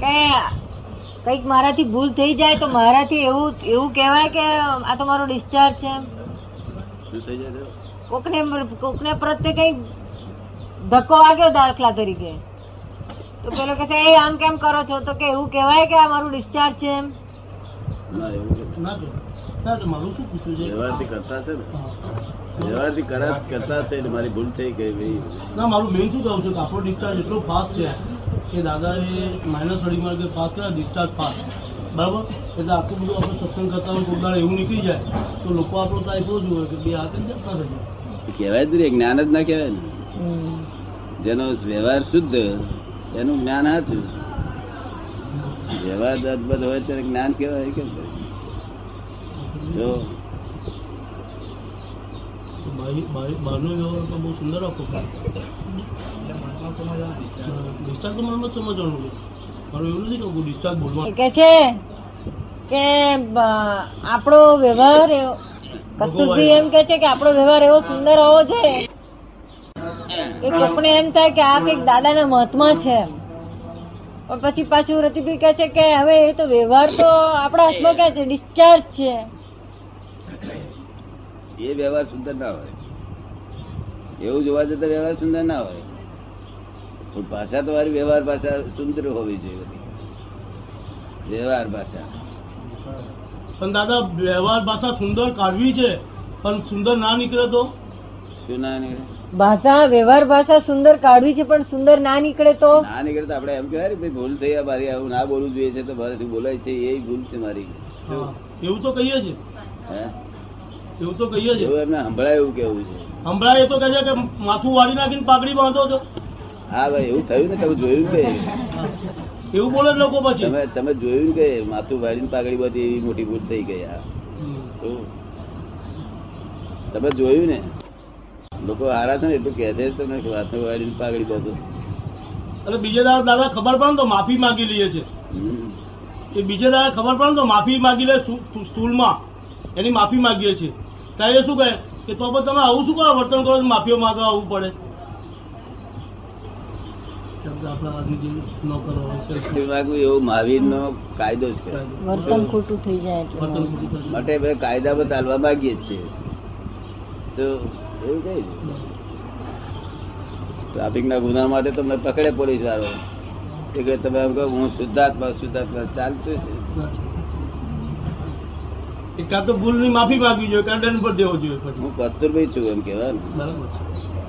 કે કંઈક મારાથી ભૂલ થઈ જાય તો મારાથી એવું એવું કહેવાય કે આ તો મારો ડિસ્ચાર્જ છે? કોકને કોકને પ્રત્યે કઈ ધક્કો વાગ્યો દાખલા તરીકે? તો પેલો કે એ આમ કેમ કરો છો? તો કે એવું કહેવાય કે આ મારું ડિસ્ચાર્જ છે એમ? કરતા છે ને? વ્યવહારથી કરા કરતા છે મારી ભૂલ થઈ ગઈ ભાઈ. ના મારું મેઇન શું કહું છું? કે આપણો ડિસ્ચાર્જ એટલો ફાસ્ટ છે. કે દાદાએ માઇનસ અઢી માર્કે પાસ કર્યા ડિસ્ચાર્જ પાસ. બરાબર? એટલે આટલું બધું આપણે સત્સંગ કરતા હોય કોઈ એવું નીકળી જાય તો લોકો આપણો ટ્રાય શું જ હોય કે બે હાથે જતા થશે કહેવાય જ નહીં જ્ઞાન જ ના કહેવાય ને. હમ. જેનો વ્યવહાર શુદ્ધ એનું જ્ઞાન સાચું વ્યવહાર અદભુત હોય ત્યારે જ્ઞાન કહેવાય કેમ જો તો બાહ્ય- બાહ્ય- વ્યવહાર તો બહુ સુંદર આપો ડિસ્ચાર્જ તો મનમાં સમજવાનું છે. મારું એવું નથી કે ડિસ્ચાર્જ બોલવાનું કે છે કે આપણો વ્યવહાર એવો કસ્તુરભાઈ એમ કે છે કે આપણો વ્યવહાર એવો સુંદર હોવો છે એક આપણે એમ થાય કે આ કંઈક દાદાના મહાત્મા છે. પણ પછી પાછું રતિભી કહે છે કે હવે એ તો વ્યવહાર તો આપણા હાથમાં ક્યાં છે? ડિસ્ચાર્જ છે. એ વ્યવહાર સુંદર ના હોય. એવું જોવા જતા વ્યવહાર સુંદર ના હોય. પણ ભાષા તો મારી વ્યવહાર ભાષા સુંદર હોવી જોઈએ. બધી વ્યવહાર ભાષા. પણ દાદા વ્યવહાર ભાષા સુંદર કાઢવી છે પણ સુંદર ના નીકળે તો? શું ના નીકળે? ભાષા વ્યવહાર ભાષા સુંદર કાઢવી છે પણ સુંદર ના નીકળે તો? ના નીકળે તો આપણે એમ કહેવાય ભાઈ ભૂલ થઈ આ મારી આવું ના બોલવું જોઈએ છે તો મારાથી બોલાય છે એ ભૂલ છે મારી. એવું તો કહીએ છે. એવું તો કહીએ છે. એમને સંભળાય એવું કેવું છે. હમણાં એ તો કહે છે કે માથું વાળી નાખીને પાઘડી બાંધો છો. હા ભાઈ એવું થયું ને તમે જોયું કે? એવું બોલે લોકો પછી. તમે તમે જોયું કે માથું વાળીને પાઘડી બધી એવી મોટી ભૂલ થઈ તો તમે જોયું ને? લોકો હારા છે ને એટલું કહે છે તમે માથું વાળીને પાઘડી બાંધો. એટલે બીજે દાડે દાદા ખબર પડે ને તો માફી માંગી લઈએ છે. એ બીજે દાડે ખબર પડે ને તો માફી માંગી લે સ્ટુ- એની માફી માંગીએ છીએ. ત્યારે શું કહે? કે તો પણ તમે આવું શું કરો? વર્તન કરો માફીઓ માંગવા આવવું પડે. કાયદો જ છે. વર્તન ખોટું થઈ જાય એટલે. વર્તન ખોટું કરે. માટે આપણે કાયદામાં ચાલવા માંગીએ છીએ. તો એવું કઈ ટ્રાફિક ના ગુના માટે તમને પકડે પોલીસ વાળો એ કે તમે કહો હું શુદ્ધાત્મા શુદ્ધાત્મા ચાલતું છે. એકાદ તો ભૂલની માફી માંગવી જોઈએ કાં દંડ પર દેવો જોઈએ પછી. હું કસ્તુરભાઈ છું એમ બરાબર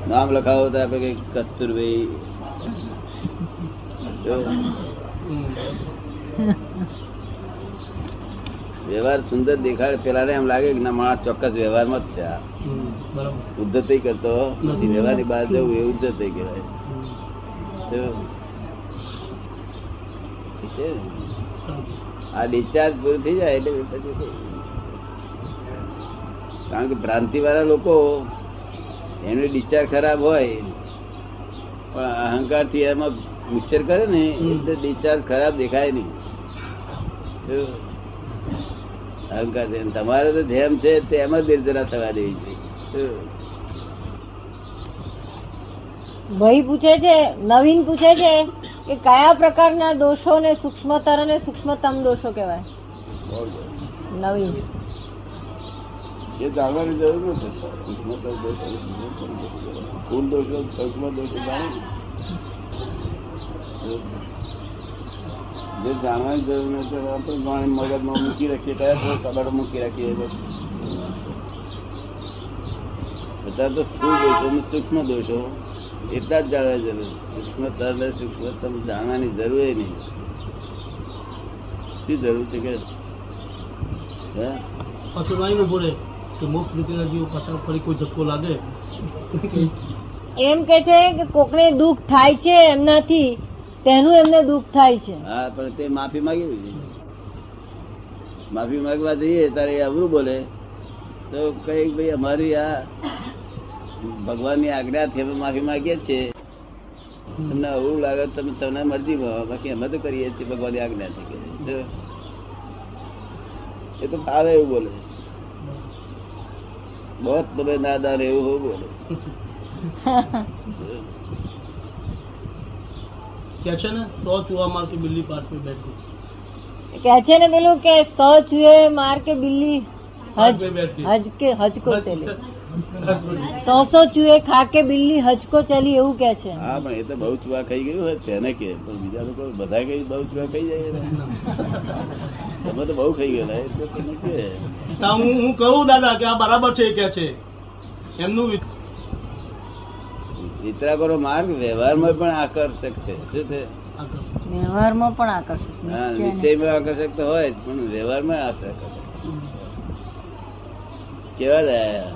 નામ લખાવો તો આપણે કઈ કસ્તુરભાઈ વ્યવહાર સુંદર દેખાય પેલા એમ લાગે કે ના માણસ ચોક્કસ વ્યવહારમાં જ છે આ. ઉદ્ધત કરતો નથી વ્યવહારની બહાર જવું એ ઉદ્ધત કહેવાય. છે ને? આ ડિસ્ચાર્જ પૂરું થઈ જાય એટલે પછી. કારણ કે ભ્રાંતિ વાળા લોકો એનો ડિસ્ચાર્જ ખરાબ હોય પણ અહંકારથી એમાં મિક્સર કરે ને એટલે ડિસ્ચાર્જ ખરાબ દેખાય નહીં. અહંકાર તમારે તો જેમ છે તેમ જ નિર્જરા થવા દેવી છે. ભાઈ પૂછે છે નવીન પૂછે છે કે કયા પ્રકારના દોષો ને સૂક્ષ્મતર અને સૂક્ષ્મતમ દોષો કહેવાય? નવીન. એ જાણવાની જરૂર નથી. સૂક્ષ્મ સૂક્ષ્મ દોષ. સૂક્ષ્મ દોષો જાણે જે જાણવાની જરૂર નથી આપણે મગજમાં મૂકી રાખીએ, કયા કબાડ મૂકી રાખીએ અત્યારે તો સ્થૂળ દોષો અને સૂક્ષ્મ દોષો. એટલા જ જાણવાની જરૂર સૂક્ષ્મ તર સૂક્ષ્મ તમે જાણવાની જરૂર નહીં. શું જરૂર છે કે? હે? કે મોક્ષ નીકળેલા જીવો પાછળ ફરી કોઈ ધક્કો લાગે? એમ કે છે કે કોકને દુઃખ થાય છે એમનાથી તેનું એમને દુઃખ થાય છે. હા પણ તે માફી માંગી માફી માંગવા જઈએ ત્યારે અવરું બોલે. તો કઈ ભાઈ અમારી આ ભગવાનની આજ્ઞાથી અમે માફી માંગીએ છીએ. તમને અવરું લાગે તમે તમને મરજી બાકી અમે તો કરીએ છીએ ભગવાનની આજ્ઞાથી. કે એ તો ફાવે એવું બોલે. બહુ તમે નાદાન એવું હોવું બોલે કે છે ને તો ચૂવા માર કે બિલ્લી પાર પે બેઠી કે છે ને પેલું કે સો ચૂહે માર કે બિલ્લી પાર હજ પે બેઠી હજ કે હજ કો ચલી સો ચુએ ખાકે બિલ્લી હચકો ચલી એવું કે છે. હા પણ એ તો બહુ ચુવા ખાઈ ગયું હોય તેને કે પણ બીજા લોકો બધા કઈ બહુ ચુવા ખાઈ જાય તમે તો બહુ ખાઈ ગયેલા એટલે તમે કે. હું હું કહું દાદા કે આ બરાબર છે કે છે. એમનું વિતરાગોનો માર્ગ વ્યવહારમાં પણ આકર્ષક છે. શું છે? વ્યવહારમાં પણ આકર્ષક હા નિશ્ચયમાં આકર્ષક તો હોય પણ વ્યવહારમાં આકર્ષક કેવા રહ્યા